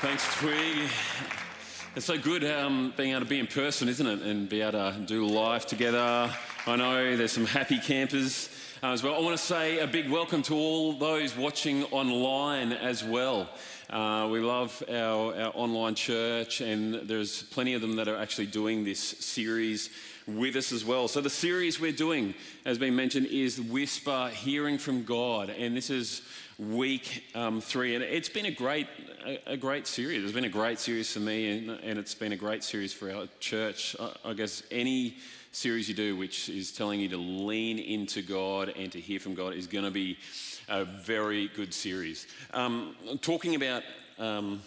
Thanks, Twig. It's so good um, being able to be in person, isn't it? And be able to do life together. I know there's some happy campers uh, as well. I want to say a big welcome to all those watching online as well. Uh, we love our, our online church, and there's plenty of them that are actually doing this series with us as well. So, the series we're doing, as been mentioned, is Whisper Hearing from God. And this is week um, three. And it's been a great, a, a, great series. It's been a great series for me, and, and it's been a great series for our church. I, I guess any series you do, which is telling you to lean into God and to hear from God, is going to be a very good series. Um, talking about um,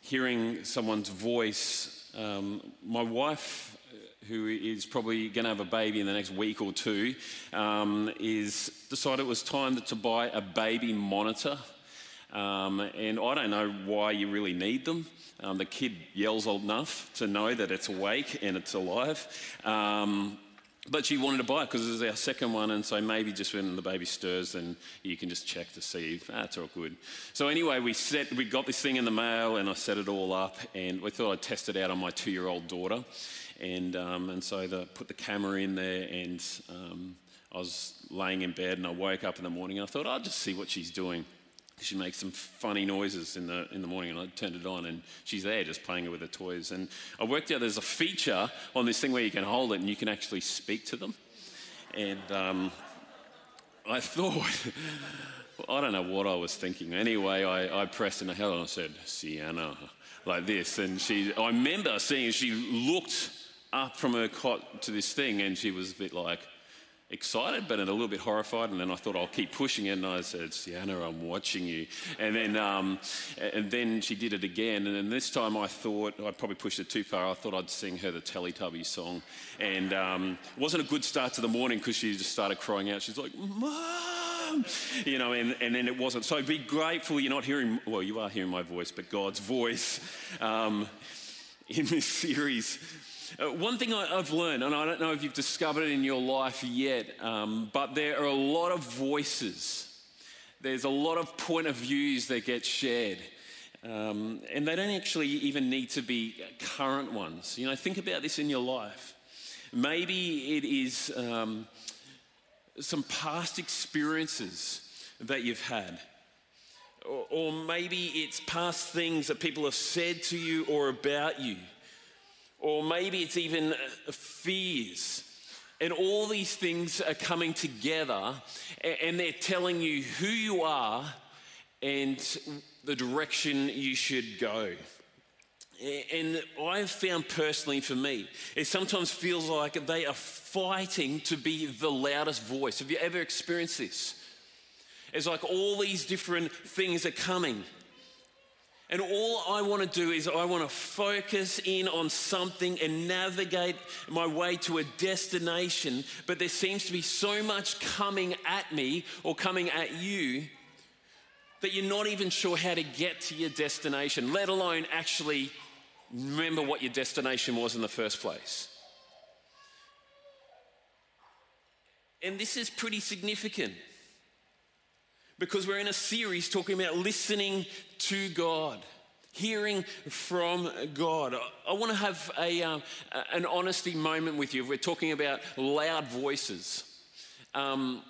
hearing someone's voice, um, my wife who is probably going to have a baby in the next week or two, um, is decided it was time to buy a baby monitor. Um, and I don't know why you really need them. Um, the kid yells old enough to know that it's awake and it's alive. Um, but she wanted to buy it because it was our second one, and so maybe just when the baby stirs, then you can just check to see if ah, all good. So anyway, we set, we got this thing in the mail, and I set it all up, and we thought I'd test it out on my two-year-old daughter. And, um, and so the, put the camera in there, and um, I was laying in bed, and I woke up in the morning, and I thought, I'll just see what she's doing. She makes some funny noises in the, in the morning, and I turned it on, and she's there just playing with the toys. And I worked out there's a feature on this thing where you can hold it and you can actually speak to them. And um, I thought, I don't know what I was thinking. Anyway, I, I pressed in the hell and I said, Sienna, like this. And she, I remember seeing she looked up from her cot to this thing, and she was a bit like excited, but a little bit horrified. And then I thought I'll keep pushing it, and I said, "Sienna, I'm watching you." And then, um, and then she did it again, and then this time I thought I'd probably pushed it too far. I thought I'd sing her the Teletubbies song, and um, wasn't a good start to the morning because she just started crying out. She's like, "Mom!" You know, and, and then it wasn't. So be grateful you're not hearing. Well, you are hearing my voice, but God's voice um, in this series. Uh, one thing I, have learned, and I don't know if you've discovered it in your life yet, um, but there are a lot of voices. There's a lot of point of views that get shared. Um, and they don't actually even need to be current ones. You know, think about this in your life. Maybe it is um, some past experiences that you've had. Or, or maybe it's past things that people have said to you or about you or maybe it's even uh, fears. And all these things are coming together and they're telling you who you are and the direction you should go. And I've found personally for me, it sometimes feels like they are fighting to be the loudest voice. Have you ever experienced this? It's like all these different things are coming and all I want to do is I want to focus in on something and navigate my way to a destination. But there seems to be so much coming at me or coming at you that you're not even sure how to get to your destination, let alone actually remember what your destination was in the first place. And this is pretty significant because we're in a series talking about listening to God, hearing from God. I want to have a, um, an honesty moment with you. We're talking about loud voices. Um,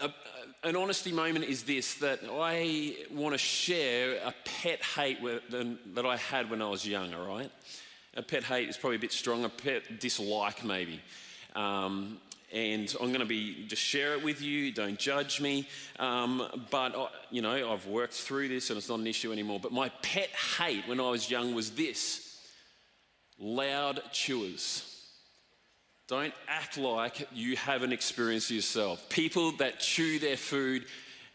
a, an honesty moment is this that I want to share a pet hate that I had when I was young, all right? A pet hate is probably a bit strong, a pet dislike, maybe. Um, and I'm going to be just share it with you. Don't judge me. Um, but I, you know, I've worked through this, and it's not an issue anymore. But my pet hate when I was young was this: loud chewers. Don't act like you haven't experienced yourself. People that chew their food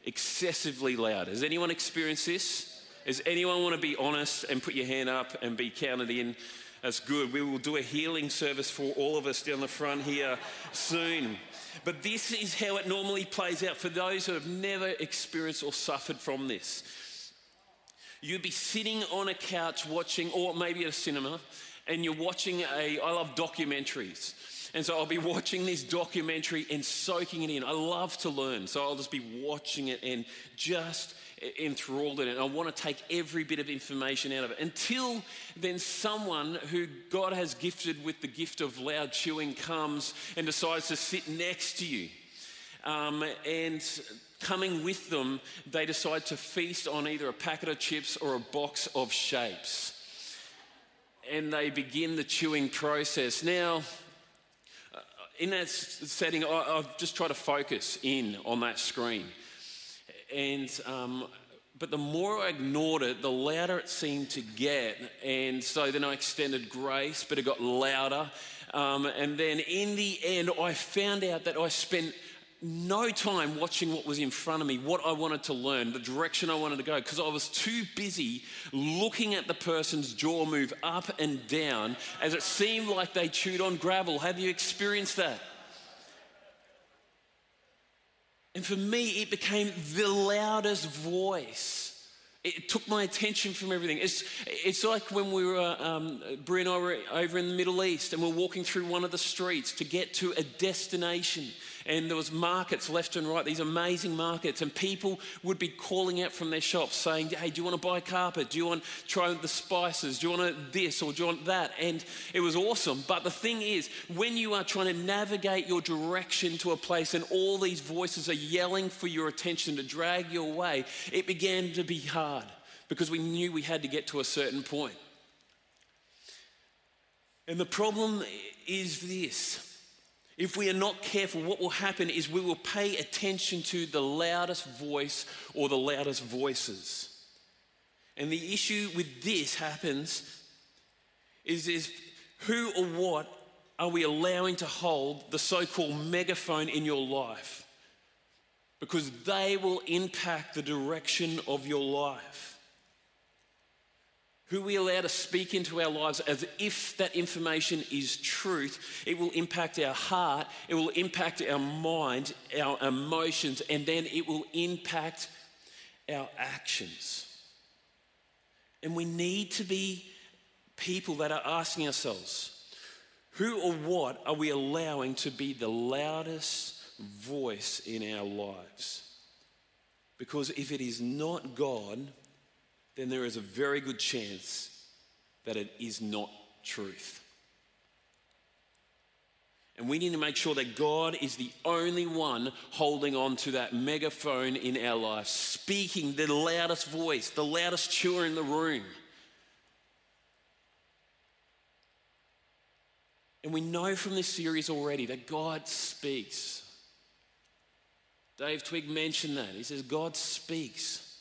excessively loud. Has anyone experienced this? Does anyone want to be honest and put your hand up and be counted in? That's good. We will do a healing service for all of us down the front here soon. But this is how it normally plays out for those who have never experienced or suffered from this. You'd be sitting on a couch watching, or maybe at a cinema, and you're watching a, I love documentaries. And so I'll be watching this documentary and soaking it in. I love to learn, so I'll just be watching it and just enthralled in it. I want to take every bit of information out of it until then someone who God has gifted with the gift of loud chewing comes and decides to sit next to you. Um, and coming with them, they decide to feast on either a packet of chips or a box of shapes. And they begin the chewing process. Now, uh, in that setting, I've just tried to focus in on that screen. And um, but the more I ignored it, the louder it seemed to get. And so then I extended grace, but it got louder. Um, and then in the end, I found out that I spent no time watching what was in front of me, what I wanted to learn, the direction I wanted to go, because I was too busy looking at the person's jaw move up and down as it seemed like they chewed on gravel. Have you experienced that? And for me, it became the loudest voice. It took my attention from everything. It's, it's like when we were, um, Brie and I were over in the Middle East and we're walking through one of the streets to get to a destination and there was markets left and right, these amazing markets, and people would be calling out from their shops saying, "Hey, do you want to buy carpet? Do you want to try the spices? Do you want this or do you want that?" And it was awesome. But the thing is, when you are trying to navigate your direction to a place, and all these voices are yelling for your attention to drag you away, it began to be hard because we knew we had to get to a certain point. And the problem is this if we are not careful, what will happen is we will pay attention to the loudest voice or the loudest voices. And the issue with this happens is, is who or what are we allowing to hold the so called megaphone in your life? Because they will impact the direction of your life who we allow to speak into our lives as if that information is truth, it will impact our heart, it will impact our mind, our emotions, and then it will impact our actions. And we need to be people that are asking ourselves, who or what are we allowing to be the loudest voice in our lives? Because if it is not God, then there is a very good chance that it is not truth. And we need to make sure that God is the only one holding on to that megaphone in our life, speaking the loudest voice, the loudest chewer in the room. And we know from this series already that God speaks. Dave Twig mentioned that. He says, God speaks.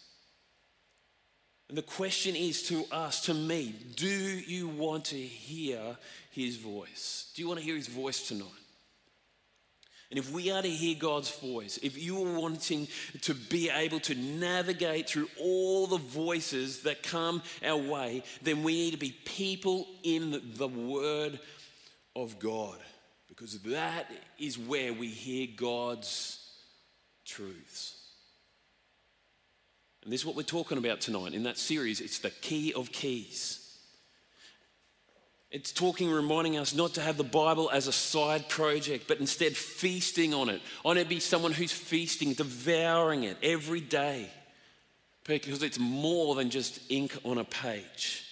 And the question is to us, to me, do you want to hear his voice? Do you want to hear his voice tonight? And if we are to hear God's voice, if you are wanting to be able to navigate through all the voices that come our way, then we need to be people in the Word of God. Because that is where we hear God's truths. And this is what we're talking about tonight in that series. It's the key of keys. It's talking, reminding us not to have the Bible as a side project, but instead feasting on it. I want to be someone who's feasting, devouring it every day, because it's more than just ink on a page.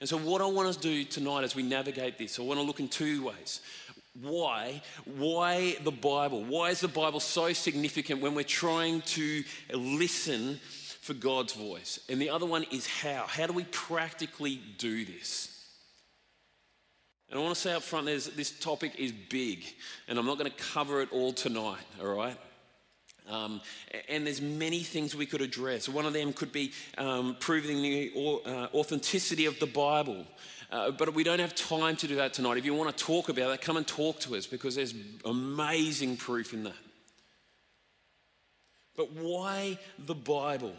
And so, what I want us to do tonight as we navigate this, I want to look in two ways. Why? Why the Bible? Why is the Bible so significant when we're trying to listen for God's voice. And the other one is how. How do we practically do this? And I want to say up front, this topic is big, and I'm not going to cover it all tonight, all right? Um, and there's many things we could address. One of them could be um, proving the uh, authenticity of the Bible. Uh, but we don't have time to do that tonight. If you want to talk about that, come and talk to us because there's amazing proof in that. But why the Bible?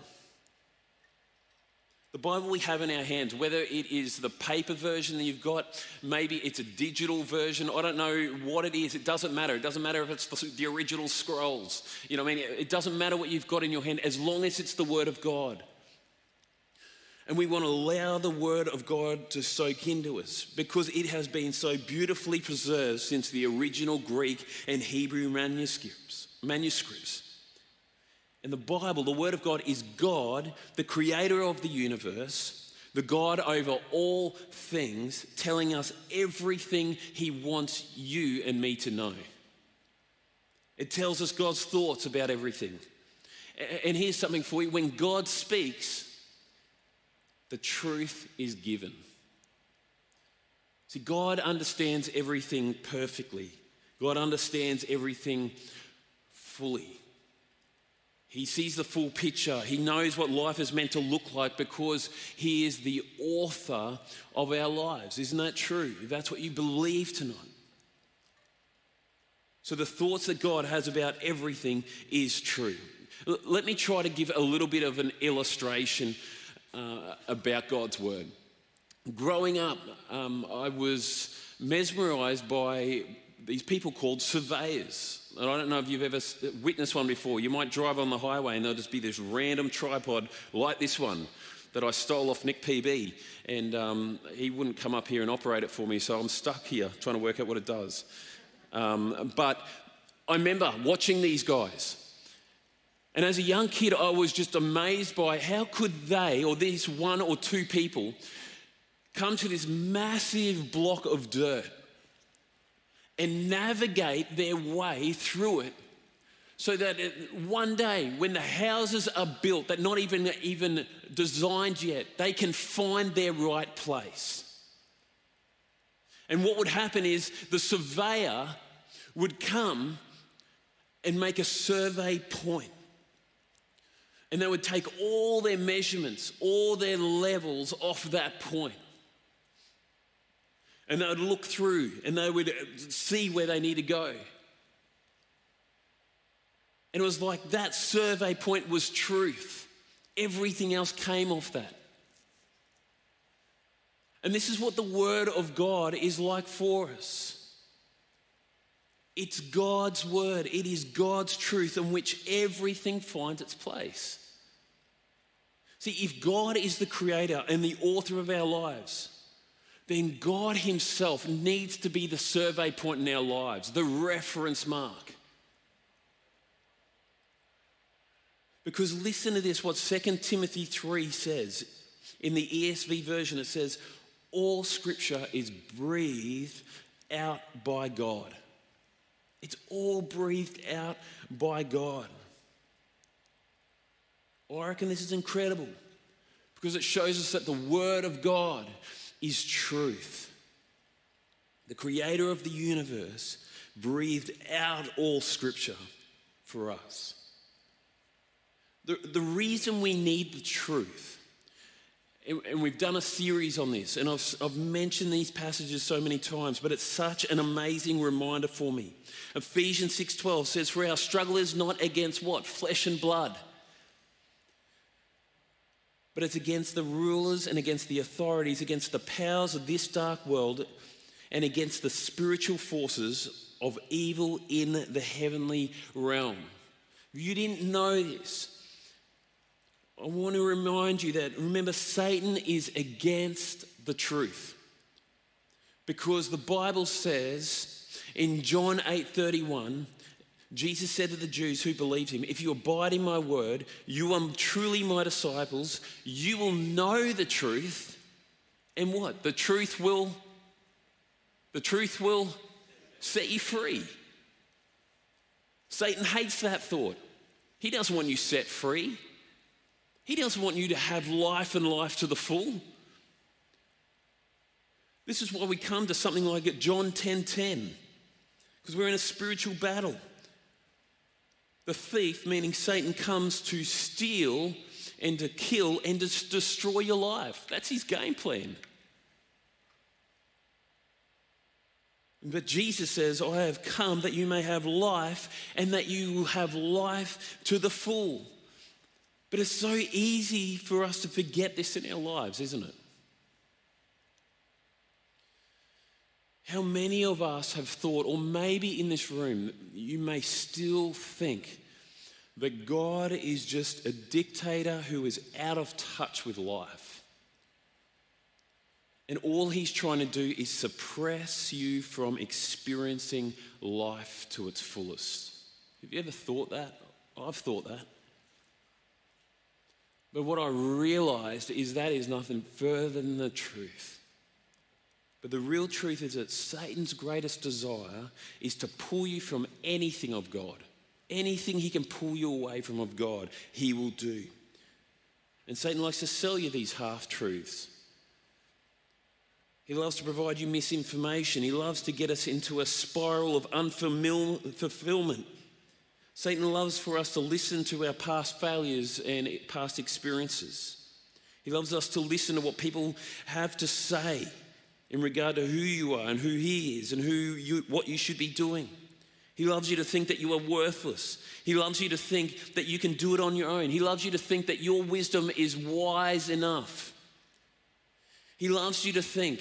The Bible we have in our hands, whether it is the paper version that you've got, maybe it's a digital version, I don't know what it is, it doesn't matter. It doesn't matter if it's the, original scrolls. You know what I mean? It doesn't matter what you've got in your hand as long as it's the Word of God. And we want to allow the Word of God to soak into us because it has been so beautifully preserved since the original Greek and Hebrew manuscripts. manuscripts. And the Bible, the Word of God, is God, the creator of the universe, the God over all things, telling us everything He wants you and me to know. It tells us God's thoughts about everything. And here's something for you when God speaks, the truth is given. See, God understands everything perfectly, God understands everything fully. He sees the full picture. He knows what life is meant to look like because He is the author of our lives. Isn't that true? If that's what you believe tonight. So, the thoughts that God has about everything is true. Let me try to give a little bit of an illustration uh, about God's word. Growing up, um, I was mesmerized by these people called surveyors. And I don't know if you've ever witnessed one before. You might drive on the highway and there'll just be this random tripod like this one that I stole off Nick PB. And um, he wouldn't come up here and operate it for me, so I'm stuck here trying to work out what it does. Um, but I remember watching these guys and as a young kid, I was just amazed by how could they, or these one or two people, come to this massive block of dirt and navigate their way through it so that one day when the houses are built that not even even designed yet they can find their right place and what would happen is the surveyor would come and make a survey point and they would take all their measurements, all their levels off that point. And they would look through and they would see where they need to go. And it was like that survey point was truth. Everything else came off that. And this is what the Word of God is like for us. It's God's Word, it is God's truth in which everything finds its place. See, if God is the creator and the author of our lives, then God Himself needs to be the survey point in our lives, the reference mark. Because listen to this what 2 Timothy 3 says. In the ESV version, it says, All scripture is breathed out by God. It's all breathed out by God. Oh, I reckon this is incredible because it shows us that the Word of God is truth. The Creator of the universe breathed out all Scripture for us. The, the reason we need the truth, and, we've done a series on this, and I've, I've mentioned these passages so many times, but it's such an amazing reminder for me. Ephesians 6:12 says, "For our struggle is not against what? Flesh and blood." But it's against the rulers and against the authorities, against the powers of this dark world, and against the spiritual forces of evil in the heavenly realm. You didn't know this, I want to remind you that remember, Satan is against the truth. Because the Bible says in John 8 31, Jesus said to the Jews who believed him, If you abide in my word, you are truly my disciples. You will know the truth. And what? The truth will, the truth will set you free. Satan hates that thought. He doesn't want you set free. He doesn't want you to have life and life to the full. This is why we come to something like John 10:10. 10, because we're in a spiritual battle. The thief, meaning Satan, comes to steal and to kill and to destroy your life. That's his game plan. But Jesus says, I have come that you may have life and that you will have life to the full. But it's so easy for us to forget this in our lives, isn't it? How many of us have thought, or maybe in this room, you may still think that God is just a dictator who is out of touch with life? And all he's trying to do is suppress you from experiencing life to its fullest. Have you ever thought that? I've thought that. But what I realized is that is nothing further than the truth. But the real truth is that Satan's greatest desire is to pull you from anything of God. Anything he can pull you away from of God, he will do. And Satan likes to sell you these half truths. He loves to provide you misinformation. He loves to get us into a spiral of unfulfillment. Satan loves for us to listen to our past failures and past experiences. He loves us to listen to what people have to say in regard to who you are and who he is and who you, what you should be doing. He loves you to think that you are worthless. He loves you to think that you can do it on your own. He loves you to think that your wisdom is wise enough. He loves you to think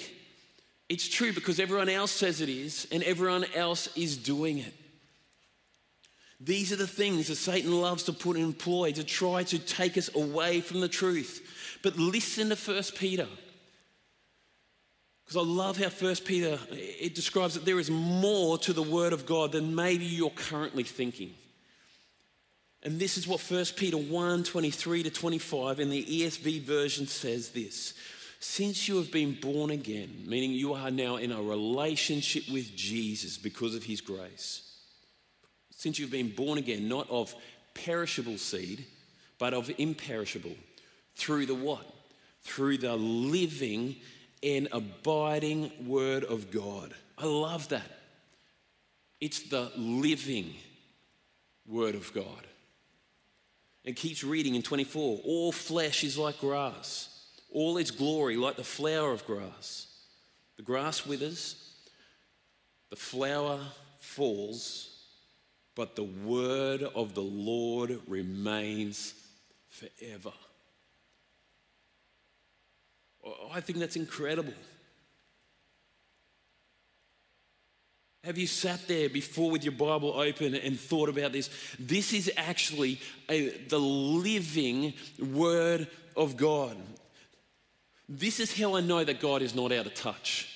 it's true because everyone else says it is and everyone else is doing it. These are the things that Satan loves to put in ploy to try to take us away from the truth. But listen to 1 Peter. Because I love how First Peter it describes that there is more to the Word of God than maybe you're currently thinking. And this is what 1 Peter 1 23 to 25 in the ESV version says this. Since you have been born again, meaning you are now in a relationship with Jesus because of his grace, since you've been born again, not of perishable seed, but of imperishable, through the what? Through the living and abiding Word of God. I love that. It's the living Word of God. It keeps reading in 24 All flesh is like grass, all its glory like the flower of grass. The grass withers, the flower falls, but the word of the Lord remains forever. Oh, I think that's incredible. Have you sat there before with your Bible open and thought about this? This is actually a, the living Word of God. This is how I know that God is not out of touch.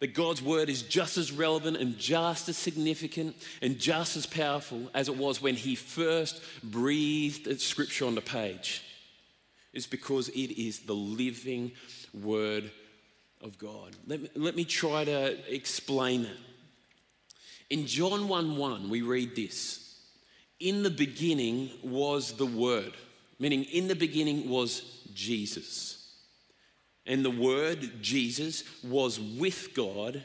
That God's Word is just as relevant and just as significant and just as powerful as it was when He first breathed Scripture on the page is because it is the living word of God. Let me, let me try to explain it. In John 1 1, we read this In the beginning was the Word, meaning in the beginning was Jesus. And the Word, Jesus, was with God,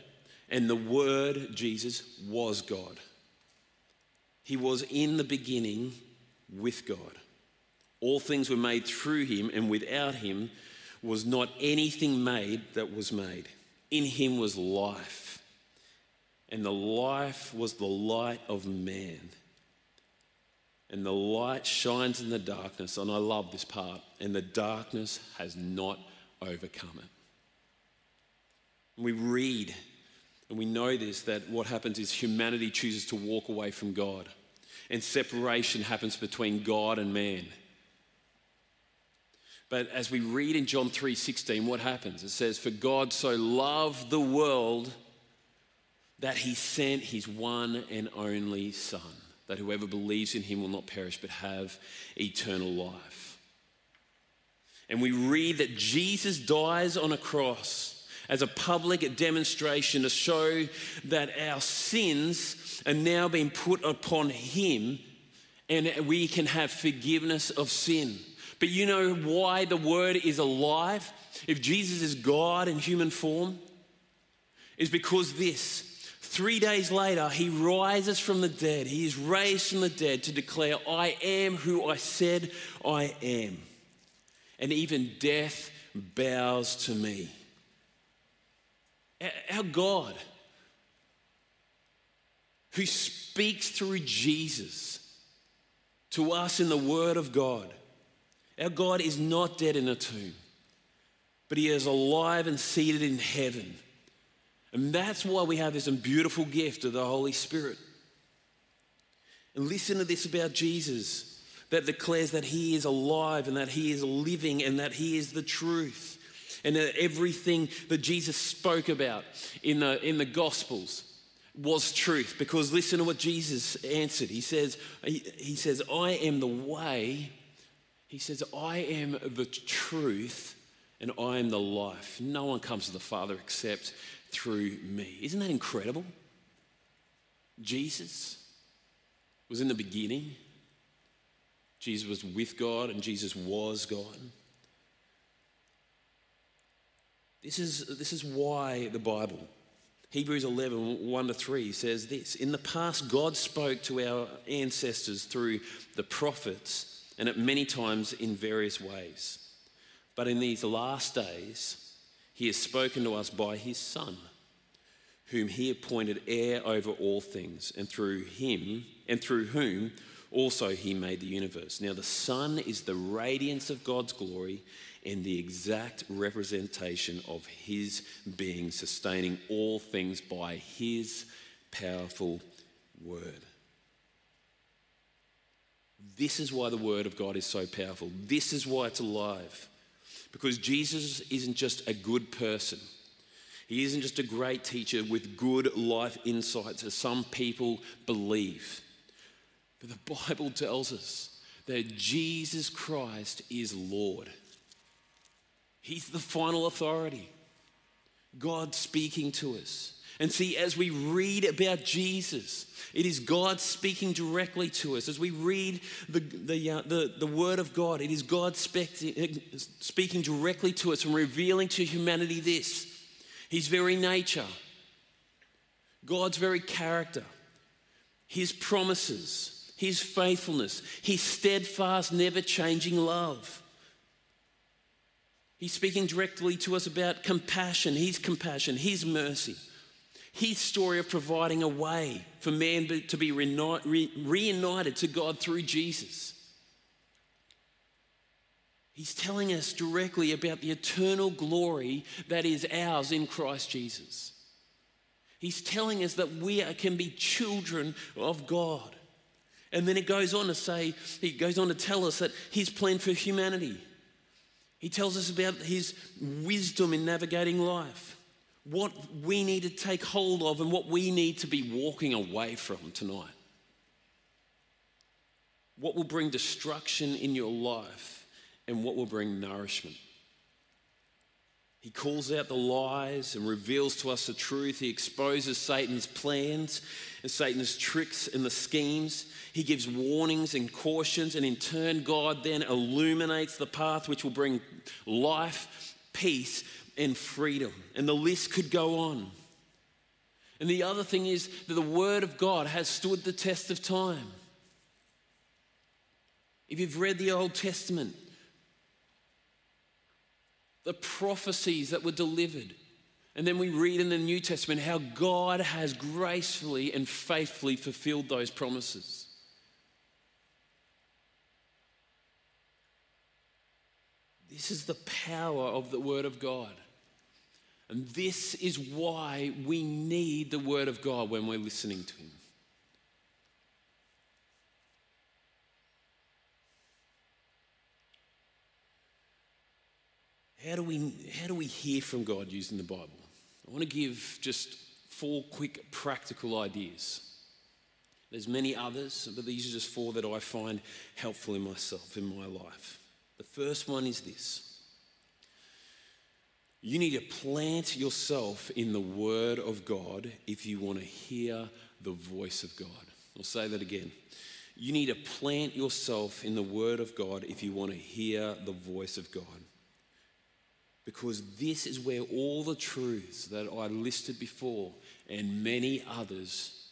and the Word, Jesus, was God. He was in the beginning with God. All things were made through him, and without him was not anything made that was made. In him was life, and the life was the light of man. And the light shines in the darkness, and I love this part, and the darkness has not overcome it. we read and we know this that what happens is humanity chooses to walk away from God, and separation happens between God and man. But as we read in John 3:16, what happens? It says, "For God so loved the world that he sent his one and only son, that whoever believes in him will not perish but have eternal life." And we read that Jesus dies on a cross as a public demonstration to show that our sins are now being put upon him and we can have forgiveness of sin. But you know why the word is alive? If Jesus is God in human form, is because this. Three days later, he rises from the dead. He is raised from the dead to declare, I am who I said I am. And even death bows to me. Our God, who speaks through Jesus to us in the Word of God, our God is not dead in a tomb, but He is alive and seated in heaven. And that's why we have this beautiful gift of the Holy Spirit. And listen to this about Jesus that declares that He is alive and that He is living and that He is the truth. and that everything that Jesus spoke about in the, in the Gospels was truth. Because listen to what Jesus answered. He says, he, he says, I am the way. He says, I am the truth and I am the life. No one comes to the Father except through me. Isn't that incredible? Jesus was in the beginning. Jesus was with God and Jesus was God. This is, this is why the Bible, Hebrews 11, 1 to 3, says this In the past, God spoke to our ancestors through the prophets and at many times in various ways. But in these last days, he has spoken to us by his Son, whom he appointed heir over all things, and through him, and through whom also he made the universe. Now, the Son is the radiance of God's glory and the exact representation of his being, sustaining all things by his powerful word. This is why the word of God is so powerful. This is why it's alive. Because Jesus isn't just a good person. He isn't just a great teacher with good life insights, as some people believe. But the Bible tells us that Jesus Christ is Lord. He's the final authority. God speaking to us. And see, as we read about Jesus, it is God speaking directly to us. As we read the, the, uh, the, the Word of God, it is God speaking, speaking directly to us and revealing to humanity this. His very nature, God's very character, His promises, His faithfulness, His steadfast, never changing love. He's speaking directly to us about compassion, His compassion, His mercy, His story of providing a way for man to be reunited to God through Jesus. He's telling us directly about the eternal glory that is ours in Christ Jesus. He's telling us that we can be children of God. And then it goes on to say, he goes on to tell us that his plan for humanity he tells us about his wisdom in navigating life, what we need to take hold of, and what we need to be walking away from tonight. What will bring destruction in your life, and what will bring nourishment. He calls out the lies and reveals to us the truth. He exposes Satan's plans and Satan's tricks and the schemes. He gives warnings and cautions, and in turn, God then illuminates the path which will bring life, peace, and freedom. And the list could go on. And the other thing is that the Word of God has stood the test of time. If you've read the Old Testament, the prophecies that were delivered. And then we read in the New Testament how God has gracefully and faithfully fulfilled those promises. This is the power of the Word of God. And this is why we need the Word of God when we're listening to Him. How do we, how do we hear from God using the Bible? I want to give just four quick practical ideas. There's many others, but these are just four that I find helpful in myself, in my life. The first one is this you need to plant yourself in the Word of God if you want to hear the voice of God. I'll say that again. You need to plant yourself in the Word of God if you want to hear the voice of God because this is where all the truths that I listed before and many others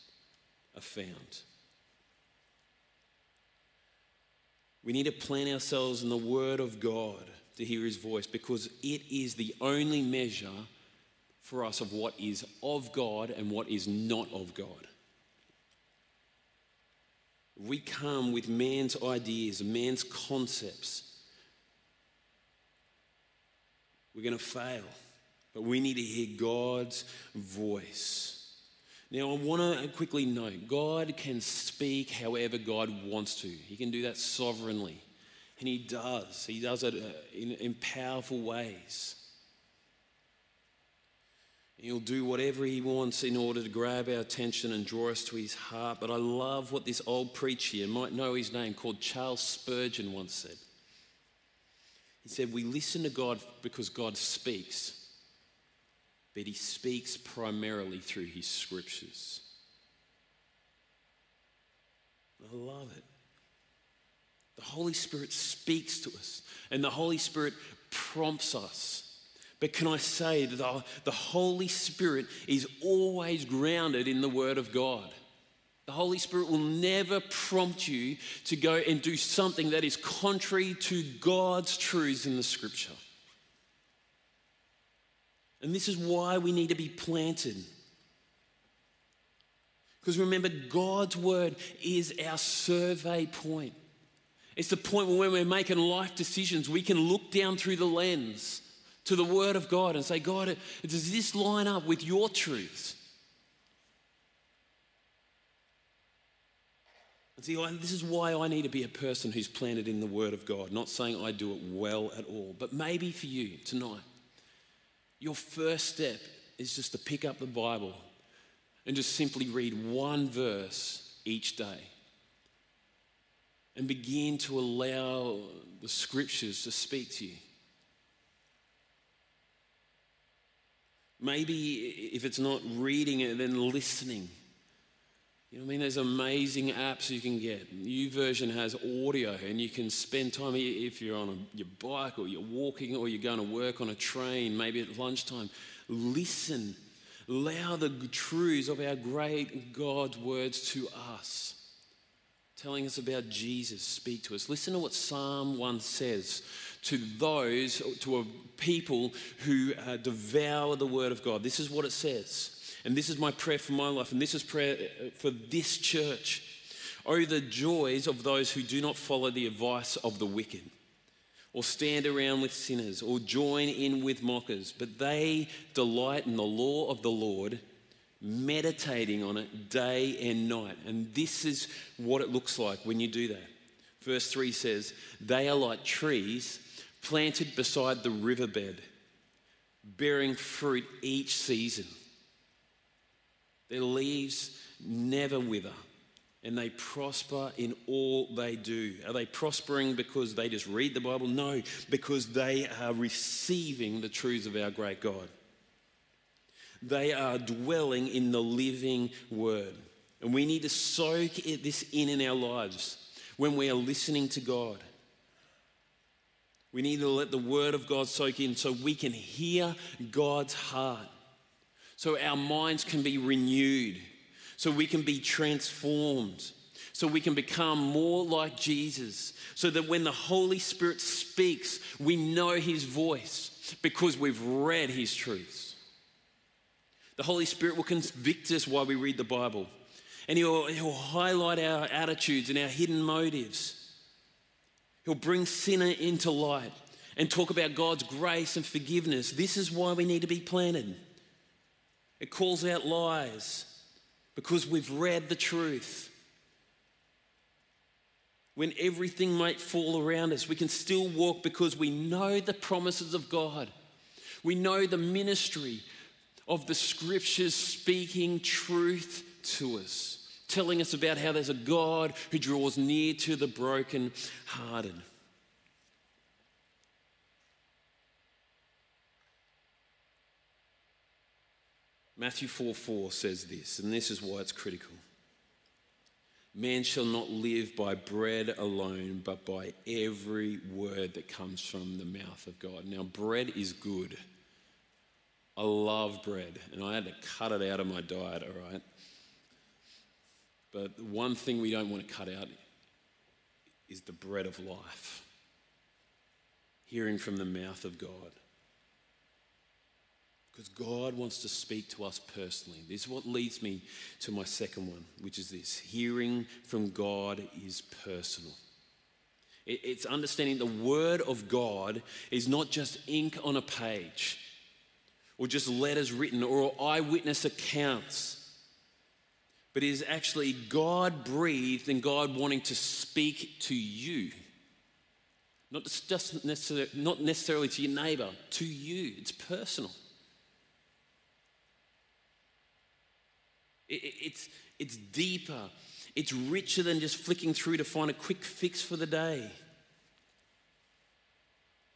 are found. We need to plant ourselves in the Word of God to hear His voice because it is the only measure for us of what is of God and what is not of God. We come with man's ideas, man's concepts we're going to fail. But we need to hear God's voice. Now, I want to quickly note God can speak however God wants to, He can do that sovereignly. And He does. He does it uh, in, in powerful ways. He'll do whatever he wants in order to grab our attention and draw us to his heart. But I love what this old preacher, you might know his name, called Charles Spurgeon once said. He said, We listen to God because God speaks, but he speaks primarily through his scriptures. I love it. The Holy Spirit speaks to us, and the Holy Spirit prompts us. But can I say that the, the Holy Spirit is always grounded in the Word of God? The Holy Spirit will never prompt you to go and do something that is contrary to God's truths in the Scripture. And this is why we need to be planted. Because remember, God's Word is our survey point. It's the point where when we're making life decisions, we can look down through the lens to the Word of God and say, God, does this line up with your truths? And see, this is why I need to be a person who's planted in the Word of God, not saying I do it well at all, but maybe for you tonight, your first step is just to pick up the Bible and just simply read one verse each day and begin to allow the scriptures to speak to you. Maybe if it's not reading it, then listening. You know I mean? There's amazing apps you can get. YouVersion has audio, and you can spend time if you're on a, your bike or you're walking or you're going to work on a train, maybe at lunchtime. Listen. Allow the truths of our great God's words to us, telling us about Jesus speak to us. Listen to what Psalm 1 says to those, to a people who uh, devour the word of God. This is what it says. And this is my prayer for my life, and this is prayer uh, for this church. Oh, the joys of those who do not follow the advice of the wicked, or stand around with sinners, or join in with mockers, but they delight in the law of the Lord, meditating on it day and night. And this is what it looks like when you do that. Verse 3 says, They are like trees planted beside the riverbed, bearing fruit each season. Their leaves never wither, and they prosper in all they do. Are they prospering because they just read the Bible? No, because they are receiving the truths of our great God. They are dwelling in the living word. And we need to soak this in in our lives when we are listening to God. We need to let the word of God soak in so we can hear God's heart, so our minds can be renewed, so we can be transformed, so we can become more like Jesus, so that when the Holy Spirit speaks, we know his voice because we've read his truths. The Holy Spirit will convict us while we read the Bible, and he'll, he'll highlight our attitudes and our hidden motives. He'll bring sinner into light and talk about God's grace and forgiveness. This is why we need to be planted. It calls out lies because we've read the truth. When everything might fall around us, we can still walk because we know the promises of God. We know the ministry of the scriptures speaking truth to us telling us about how there's a God who draws near to the broken-hearted. Matthew 4 4 says this, and this is why it's critical. Man shall not live by bread alone, but by every word that comes from the mouth of God. Now, bread is good. I love bread, and I had to cut it out of my diet, all right? But one thing we don't want to cut out is the bread of life, hearing from the mouth of God. Because God wants to speak to us personally. This is what leads me to my second one, which is this hearing from God is personal. It's understanding the Word of God is not just ink on a page or just letters written or eyewitness accounts but it is actually God breathed and God wanting to speak to you. Not just necessarily, not necessarily to your neighbor, to you. It's personal. It's, it's deeper, it's richer than just flicking through to find a quick fix for the day.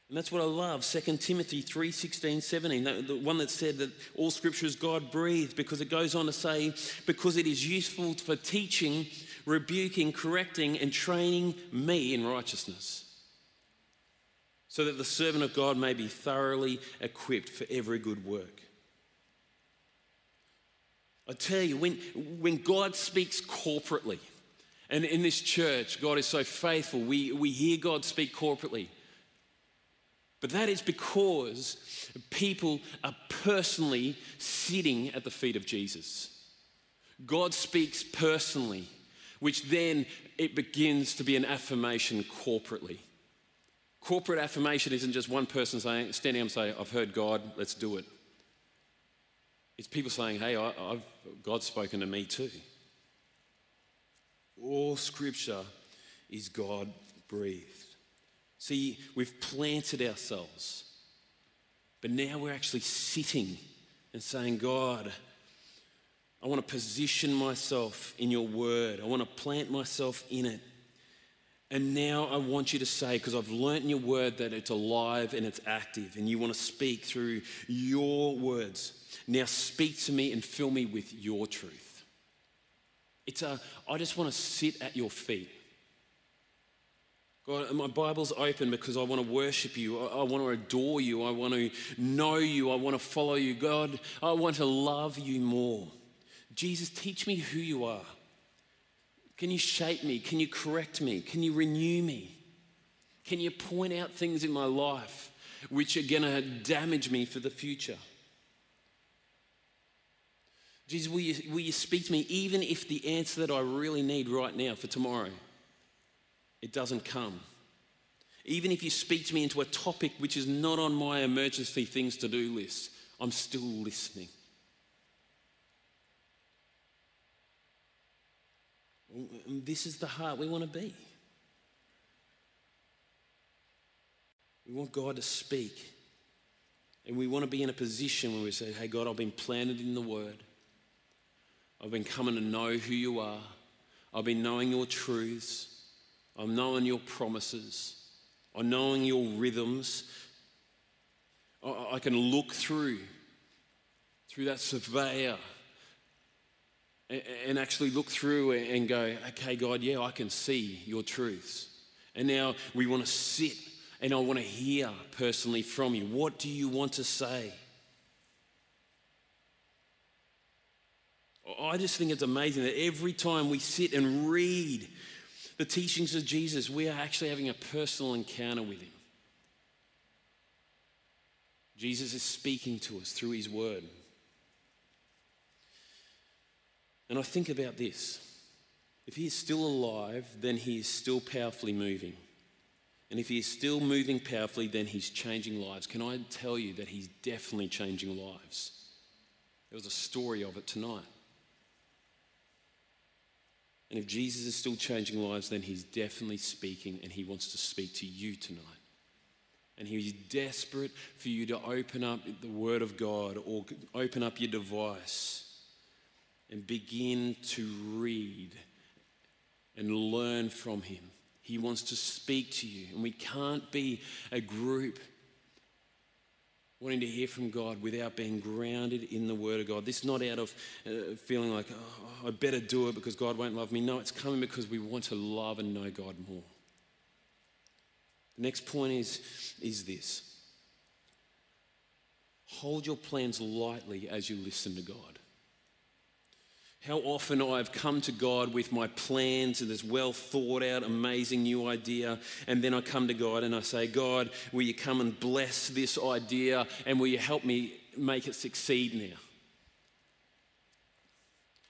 And that's what I love. 2 Timothy 3 16, 17, the one that said that all scripture is God breathed, because it goes on to say, because it is useful for teaching, rebuking, correcting, and training me in righteousness, so that the servant of God may be thoroughly equipped for every good work. I tell you, when, when God speaks corporately, and in this church, God is so faithful, we, we hear God speak corporately. But that is because people are personally sitting at the feet of Jesus. God speaks personally, which then it begins to be an affirmation corporately. Corporate affirmation isn't just one person saying, standing up and saying, I've heard God, let's do it. It's people saying, hey, I, have God's spoken to me too. All scripture is God breathed. See, we've planted ourselves, but now we're actually sitting and saying, God, I want to position myself in your word. I want to plant myself in it. And now I want you to say, because I've learnt in your word that it's alive and it's active, and you want to speak through your words. Now speak to me and fill me with your truth. It's a, I just want to sit at your feet. God, my Bible's open because I want to worship you. I, I want to adore you. I want to know you. I want to follow you. God, I want to love you more. Jesus, teach me who you are. Can you shape me? Can you correct me? Can you renew me? Can you point out things in my life which are going to damage me for the future? Jesus, will you, will you speak to me even if the answer that I really need right now for tomorrow it doesn't come. Even if you speak to me into a topic which is not on my emergency things to do list, I'm still listening. This is the heart we want to be. We want God to speak. And we want to be in a position where we say, Hey, God, I've been planted in the Word. I've been coming to know who you are. I've been knowing your truths. I'm knowing your promises. I'm knowing your rhythms. I can look through, through that surveyor and actually look through and go, okay, God, yeah, I can see your truths. And now we want to sit and I want to hear personally from you. What do you want to say? I just think it's amazing that every time we sit and read the teachings of Jesus, we are actually having a personal encounter with Him. Jesus is speaking to us through His Word. And I think about this if He is still alive, then He is still powerfully moving. And if He is still moving powerfully, then He's changing lives. Can I tell you that He's definitely changing lives? There was a story of it tonight. And if Jesus is still changing lives, then he's definitely speaking and he wants to speak to you tonight. And he's desperate for you to open up the Word of God or open up your device and begin to read and learn from him. He wants to speak to you. And we can't be a group wanting to hear from God without being grounded in the Word of God. This is not out of uh, feeling like, oh, I better do it because God won't love me. No, it's coming because we want to love and know God more. The next point is, is this hold your plans lightly as you listen to God. How often I've come to God with my plans and this well thought out, amazing new idea, and then I come to God and I say, God, will you come and bless this idea and will you help me make it succeed now?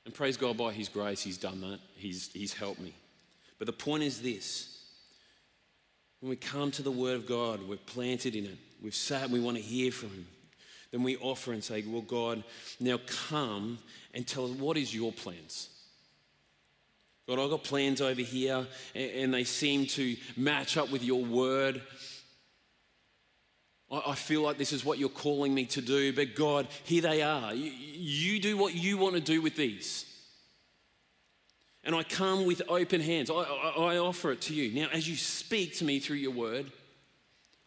And praise God, by His grace, He's done that. He's, he's helped me. But the point is this when we come to the Word of God, we're planted in it, we've sat, we want to hear from Him then we offer and say, Well, God, now come and tell us what is your plans? God, I've got plans over here and they seem to match up with your word. I feel like this is what you're calling me to do, but God, here they are. You do what you want to do with these. And I come with open hands. I, I, I offer it to you. Now, as you speak to me through your word,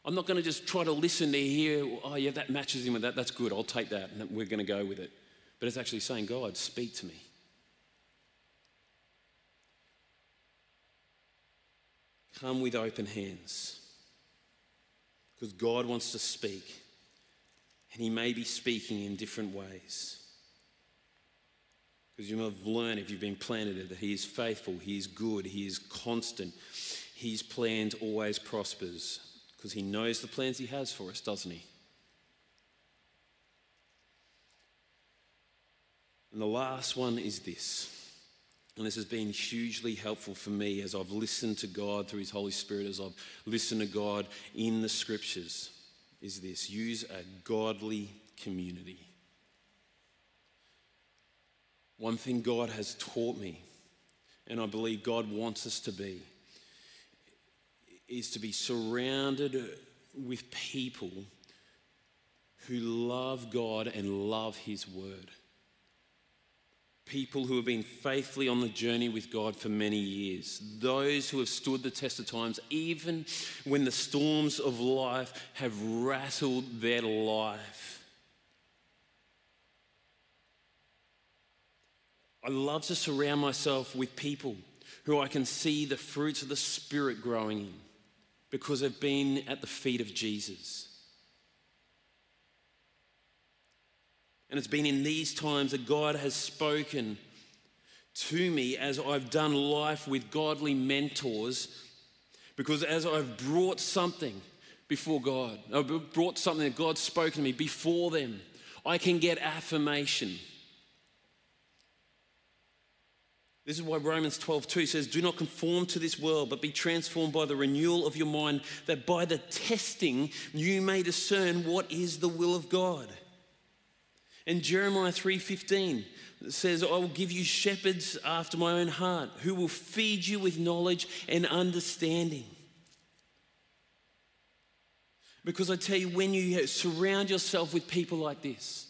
I'm not going to just try to listen to hear, oh, yeah, that matches in with that. That's good. I'll take that. And we're going to go with it. But it's actually saying, God, speak to me. Come with open hands. Because God wants to speak. And He may be speaking in different ways. Because you have learned, if you've been planted, that He is faithful, He is good, He is constant. His plans always prospers because He knows the plans He has for us, doesn't He? And the last one is this. And this has been hugely helpful for me as I've listened to God through His Holy Spirit, as I've listened to God in the scriptures, is this use a godly community. One thing God has taught me, and I believe God wants us to be, is to be surrounded with people who love God and love His Word. People who have been faithfully on the journey with God for many years. Those who have stood the test of times, even when the storms of life have rattled their life. I love to surround myself with people who I can see the fruits of the Spirit growing in because they've been at the feet of Jesus. And it's been in these times that God has spoken to me as I've done life with godly mentors. Because as I've brought something before God, I've brought something that God's spoken to me before them, I can get affirmation. This is why Romans 12, 2 says, Do not conform to this world, but be transformed by the renewal of your mind, that by the testing you may discern what is the will of God. And Jeremiah 3:15 says, I will give you shepherds after my own heart, who will feed you with knowledge and understanding. Because I tell you, when you surround yourself with people like this,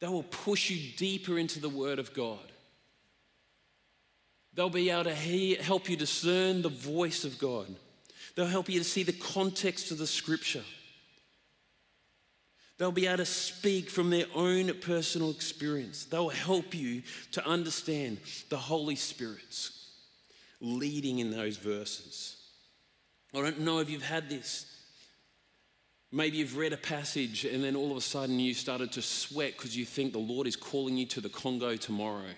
they will push you deeper into the Word of God. They'll be able to help you discern the voice of God. They'll help you to see the context of the Scripture. They'll be able to speak from their own personal experience. They'll help you to understand the Holy Spirit's leading in those verses. I don't know if you've had this. Maybe you've read a passage and then all of a sudden you started to sweat because you think the Lord is calling you to the Congo tomorrow.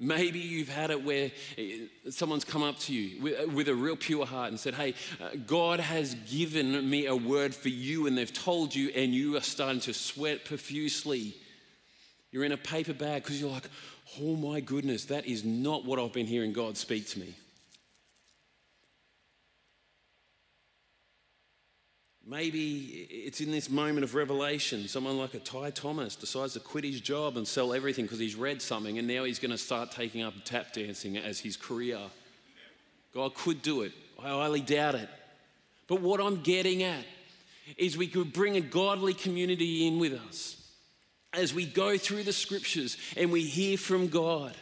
Maybe you've had it where eh, someone's come up to you with, a real pure heart and said, Hey, uh, God has given me a word for you, and they've told you, and you are starting to sweat profusely. You're in a paper bag because you're like, Oh my goodness, that is not what I've been hearing God speak to me. Maybe it's in this moment of revelation, someone like a Ty Thomas decides to quit his job and sell everything because he's read something and now he's going to start taking up tap dancing as his career. God could do it. I highly doubt it. But what I'm getting at is we could bring a godly community in with us as we go through the scriptures and we hear from God.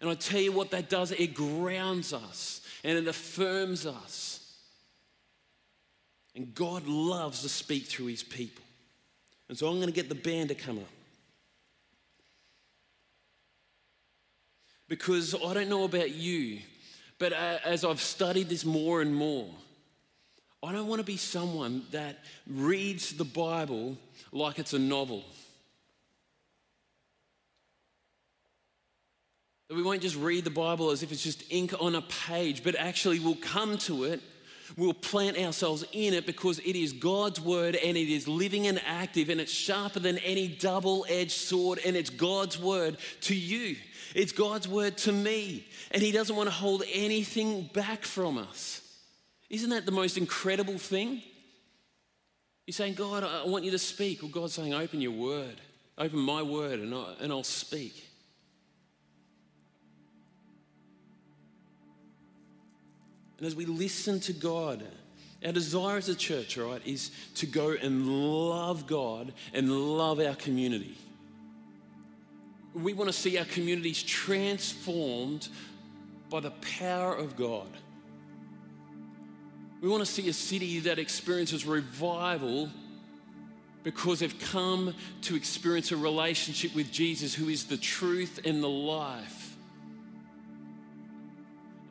And I tell you what that does, it grounds us and it affirms us. And God loves to speak through his people. And so I'm going to get the band to come up. Because I don't know about you, but uh, as I've studied this more and more, I don't want to be someone that reads the Bible like it's a novel. That we won't just read the Bible as if it's just ink on a page, but actually we'll come to it We'll plant ourselves in it because it is God's word and it is living and active and it's sharper than any double edged sword and it's God's word to you. It's God's word to me. And He doesn't want to hold anything back from us. Isn't that the most incredible thing? You're saying, God, I want you to speak. Well, God's saying, open your word, open my word, and, I, and I'll speak. And as we listen to God, our desire as a church, right, is to go and love God and love our community. We want to see our communities transformed by the power of God. We want to see a city that experiences revival because they've come to experience a relationship with Jesus, who is the truth and the life.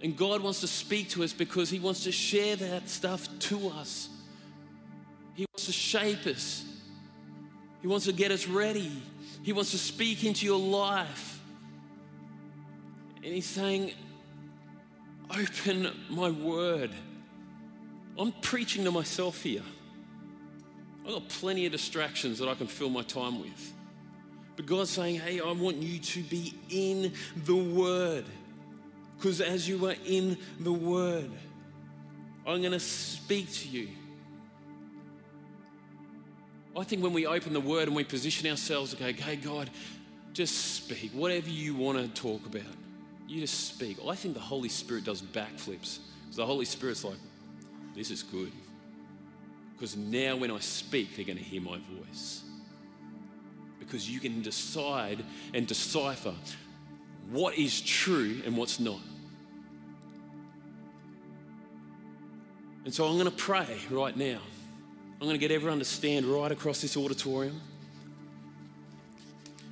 And God wants to speak to us because He wants to share that stuff to us. He wants to shape us, He wants to get us ready, He wants to speak into your life. And He's saying, Open my word. I'm preaching to myself here. I've got plenty of distractions that I can fill my time with. But God's saying, hey, I want you to be in the Word. Because as you are in the Word, I'm going to speak to you. I think when we open the Word and we position ourselves go, okay, God, just speak. Whatever you want to talk about, you just speak. I think the Holy Spirit does backflips. Because the Holy Spirit's like, this is good. Because now when I speak, they're going to hear my voice. Because you can decide and decipher what is true and what's not. And so I'm going to pray right now. I'm going to get everyone to stand right across this auditorium.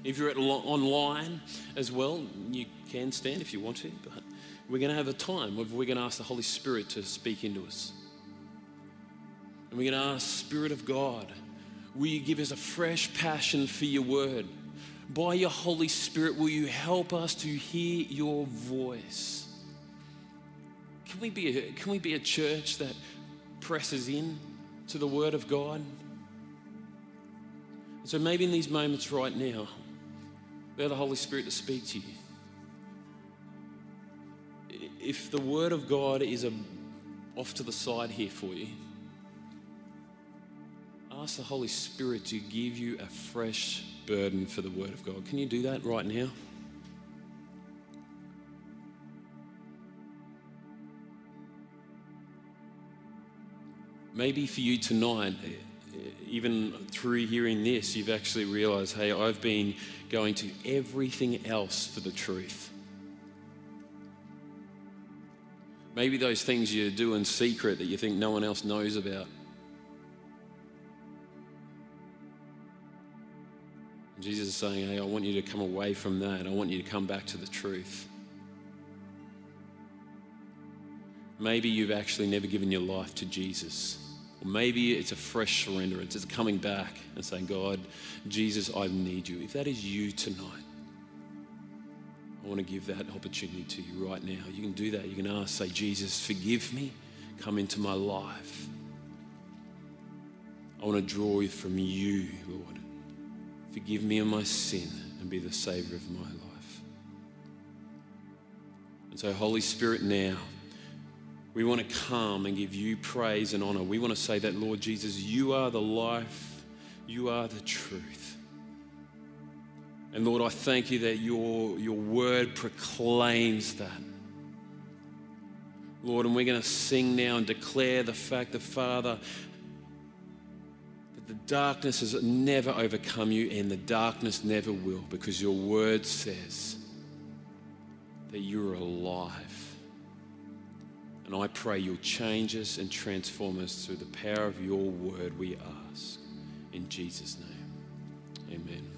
If you're at online as well, you can stand if you want to, but we're going to have a time where we're going to ask the Holy Spirit to speak into us. And we're going to ask, Spirit of God, will you give us a fresh passion for your word? By your Holy Spirit, will you help us to hear your voice? Can we be a, can we be a church that presses in to the word of God? So maybe in these moments right now, allow the Holy Spirit to speak to you. If the word of God is a, off to the side here for you, ask the Holy Spirit to give you a fresh burden for the Word of God. Can you do that right now? Maybe for you tonight, even through hearing this, you've actually realized hey, I've been going to everything else for the truth. Maybe those things you do in secret that you think no one else knows about. Jesus is saying, Hey, I want you to come away from that. I want you to come back to the truth. Maybe you've actually never given your life to Jesus. Or maybe it's a fresh surrender. It's coming back and saying, God, Jesus, I need you. If that is you tonight, I want to give that opportunity to you right now. You can do that. You can ask, say, Jesus, forgive me. Come into my life. I want to draw you from you, Lord. Forgive me of my sin and be the Savior of my life. And so, Holy Spirit, now we want to come and give you praise and honor. We want to say that, Lord Jesus, you are the life, you are the truth. And Lord, I thank you that your, your word proclaims that. Lord, and we're going to sing now and declare the fact that, Father, that the darkness has never overcome you, and the darkness never will, because your word says that you're alive. And I pray you'll change us and transform us through the power of your word, we ask. In Jesus' name, amen.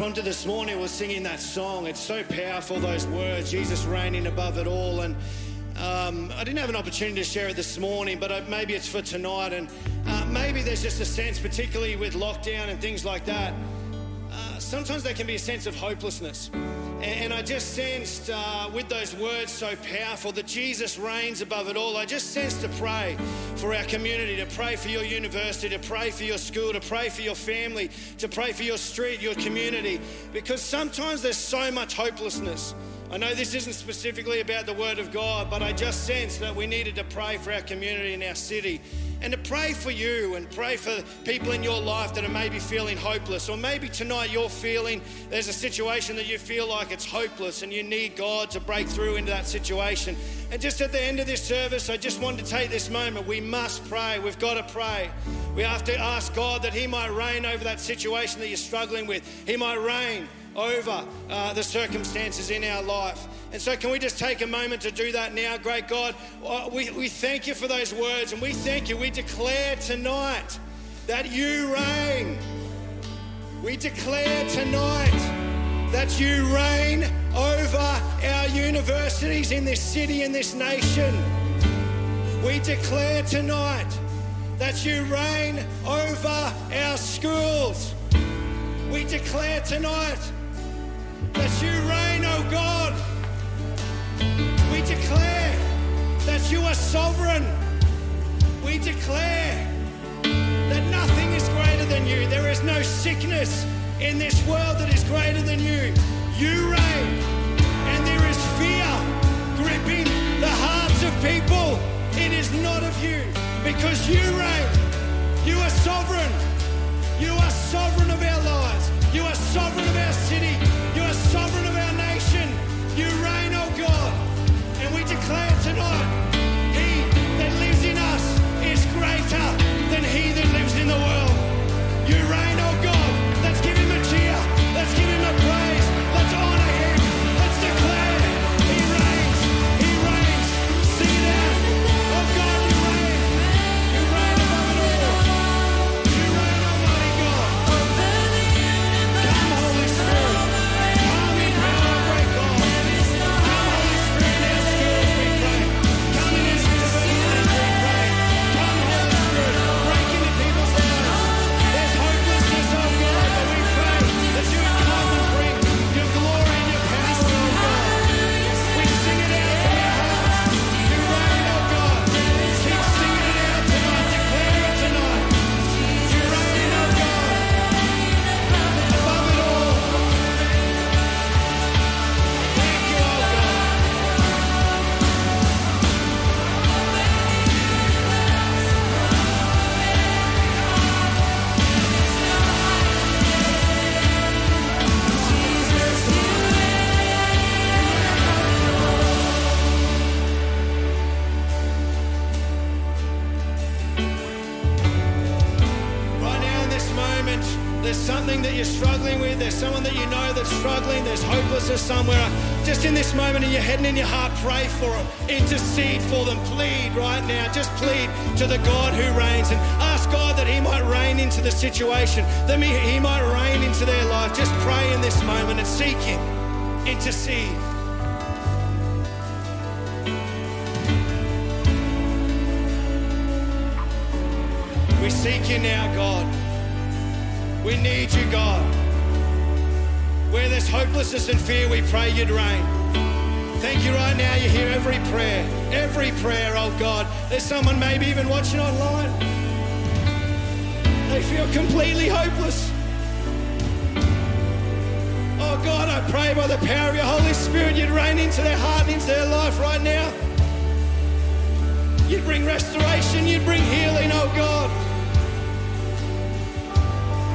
Prompted this morning was singing that song. It's so powerful, those words, Jesus reigning above it all. And um, I didn't have an opportunity to share it this morning, but uh, maybe it's for tonight. And uh, maybe there's just a sense, particularly with lockdown and things like that, uh, sometimes there can be a sense of hopelessness. And I just sensed uh, with those words so powerful that Jesus reigns above it all. I just sensed to pray for our community, to pray for your university, to pray for your school, to pray for your family, to pray for your street, your community, because sometimes there's so much hopelessness. I know this isn't specifically about the Word of God, but I just sensed that we needed to pray for our community and our city and to pray for you and pray for people in your life that are maybe feeling hopeless, or maybe tonight you're feeling there's a situation that you feel like it's hopeless and you need God to break through into that situation. And just at the end of this service, I just wanted to take this moment. We must pray. We've got to pray. We have to ask God that He might reign over that situation that you're struggling with. He might reign over uh, the circumstances in our life. And so, can we just take a moment to do that now? Great God, uh, we, we thank you for those words and we thank you. We declare tonight that you reign. We declare tonight that you reign over our universities in this city, in this nation. We declare tonight that you reign over our schools. We declare tonight that you reign, O God. We declare that you are sovereign. We declare that nothing is greater than you. There is no sickness in this world that is greater than you. You reign, and there is fear gripping the hearts of people. It is not of you because you reign. You are sovereign. You are sovereign of our lives. You are sovereign of our city. This in your heart, pray for them. Intercede for them. Plead right now. Just plead to the God who reigns and ask God that He might reign into the situation, that he might reign into their life. Just pray in this moment and seek Him. Intercede. We seek you now, God. We need you, God. Where there's hopelessness and fear, we pray you'd reign. Thank you right now. You hear every prayer, every prayer, oh God. There's someone maybe even watching online. They feel completely hopeless. Oh God, I pray by the power of your Holy Spirit, you'd reign into their heart and into their life right now. You'd bring restoration, you'd bring healing, oh God.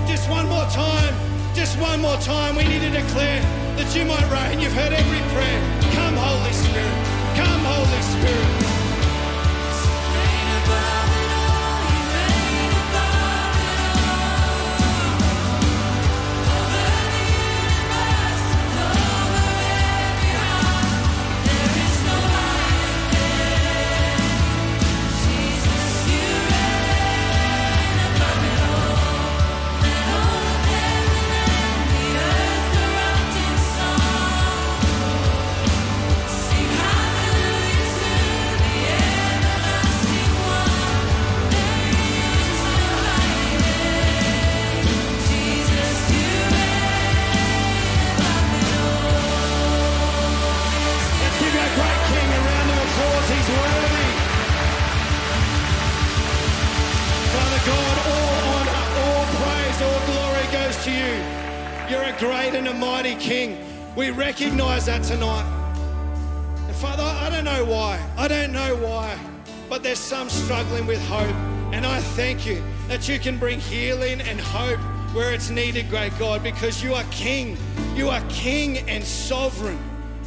Just one more time, just one more time, we need to declare that you might reign. You've heard every prayer. Come, Holy Spirit. Come, Holy Spirit. Recognize that tonight. And Father, I don't know why. I don't know why. But there's some struggling with hope. And I thank you that you can bring healing and hope where it's needed, great God, because you are King. You are King and sovereign.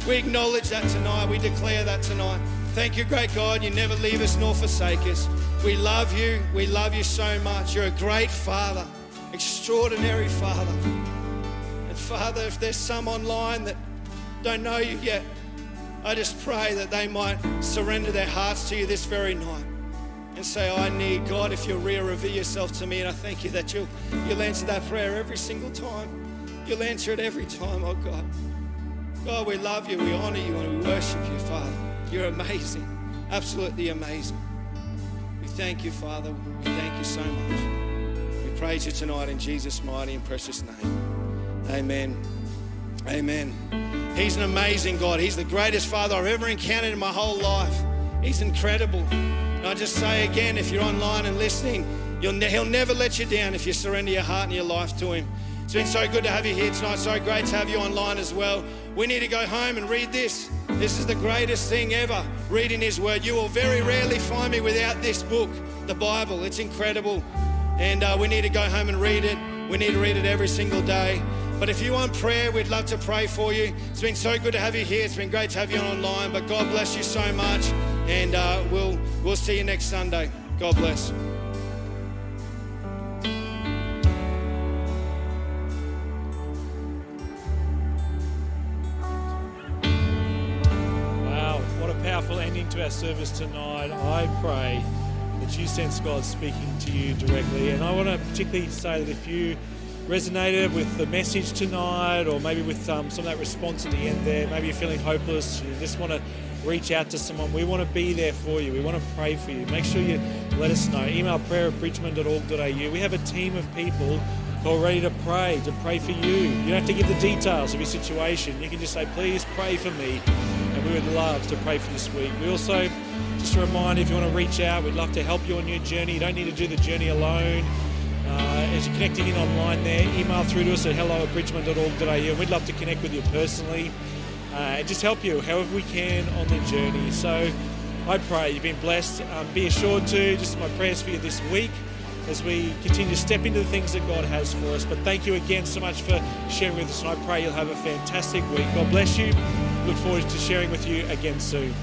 We acknowledge that tonight. We declare that tonight. Thank you, great God. You never leave us nor forsake us. We love you. We love you so much. You're a great Father, extraordinary Father. Father, if there's some online that don't know you yet, I just pray that they might surrender their hearts to you this very night and say, I need God, if you'll reveal yourself to me. And I thank you that you'll, you'll answer that prayer every single time. You'll answer it every time, oh God. God, we love you, we honor you, and we worship you, Father. You're amazing, absolutely amazing. We thank you, Father. We thank you so much. We praise you tonight in Jesus' mighty and precious name. Amen. Amen. He's an amazing God. He's the greatest Father I've ever encountered in my whole life. He's incredible. And I just say again, if you're online and listening, ne- he'll never let you down if you surrender your heart and your life to him. It's been so good to have you here tonight. So great to have you online as well. We need to go home and read this. This is the greatest thing ever, reading His Word. You will very rarely find me without this book, the Bible. It's incredible. And uh, we need to go home and read it. We need to read it every single day. But if you want prayer, we'd love to pray for you. It's been so good to have you here. It's been great to have you online. But God bless you so much. And uh, we'll, we'll see you next Sunday. God bless. Wow, what a powerful ending to our service tonight. I pray that you sense God speaking to you directly. And I want to particularly say that if you resonated with the message tonight, or maybe with um, some of that response at the end there, maybe you're feeling hopeless, you just want to reach out to someone, we want to be there for you. We want to pray for you. Make sure you let us know. Email prayer at bridgeman.org.au. We have a team of people who are ready to pray, to pray for you. You don't have to give the details of your situation. You can just say, please pray for me. And we would love to pray for this week. We also, just a reminder, if you want to reach out, we'd love to help you on your journey. You don't need to do the journey alone. Uh, as you're connecting in online there, email through to us at hello at bridgeman.org.au and we'd love to connect with you personally uh, and just help you however we can on the journey. So I pray you've been blessed. Um, be assured to, just my prayers for you this week as we continue to step into the things that God has for us. But thank you again so much for sharing with us and I pray you'll have a fantastic week. God bless you. Look forward to sharing with you again soon.